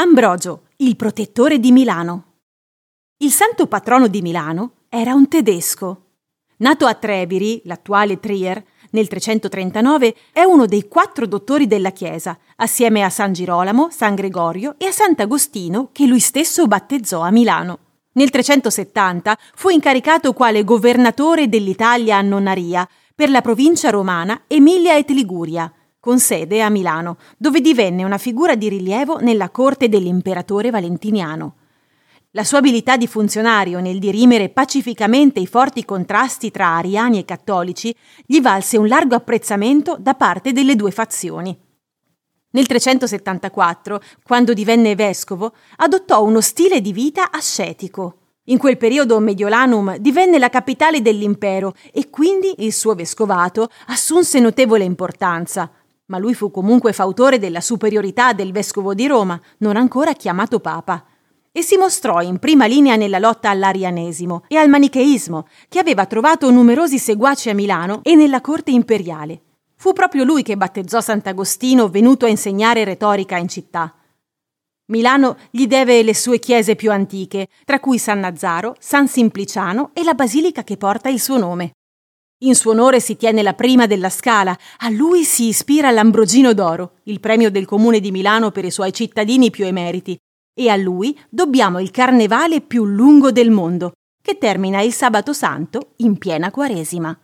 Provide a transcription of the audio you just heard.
Ambrogio, il protettore di Milano. Il santo patrono di Milano era un tedesco. Nato a Treviri, l'attuale Trier, nel 339, è uno dei quattro dottori della Chiesa, assieme a San Girolamo, San Gregorio e a Sant'Agostino, che lui stesso battezzò a Milano. Nel 370 fu incaricato quale governatore dell'Italia a Nonnaria per la provincia romana Emilia et Liguria, con sede a Milano, dove divenne una figura di rilievo nella corte dell'imperatore Valentiniano. La sua abilità di funzionario nel dirimere pacificamente i forti contrasti tra ariani e cattolici gli valse un largo apprezzamento da parte delle due fazioni. Nel 374, quando divenne vescovo, adottò uno stile di vita ascetico. In quel periodo Mediolanum divenne la capitale dell'impero e quindi il suo vescovato assunse notevole importanza, ma lui fu comunque fautore della superiorità del vescovo di Roma, non ancora chiamato papa, e si mostrò in prima linea nella lotta all'arianesimo e al manicheismo, che aveva trovato numerosi seguaci a Milano e nella corte imperiale. Fu proprio lui che battezzò Sant'Agostino venuto a insegnare retorica in città. Milano gli deve le sue chiese più antiche, tra cui San Nazzaro, San Simpliciano e la basilica che porta il suo nome. In suo onore si tiene la prima della Scala. A lui si ispira l'Ambrogino d'Oro, il premio del comune di Milano per i suoi cittadini più emeriti. E a lui dobbiamo il carnevale più lungo del mondo, che termina il sabato santo in piena Quaresima.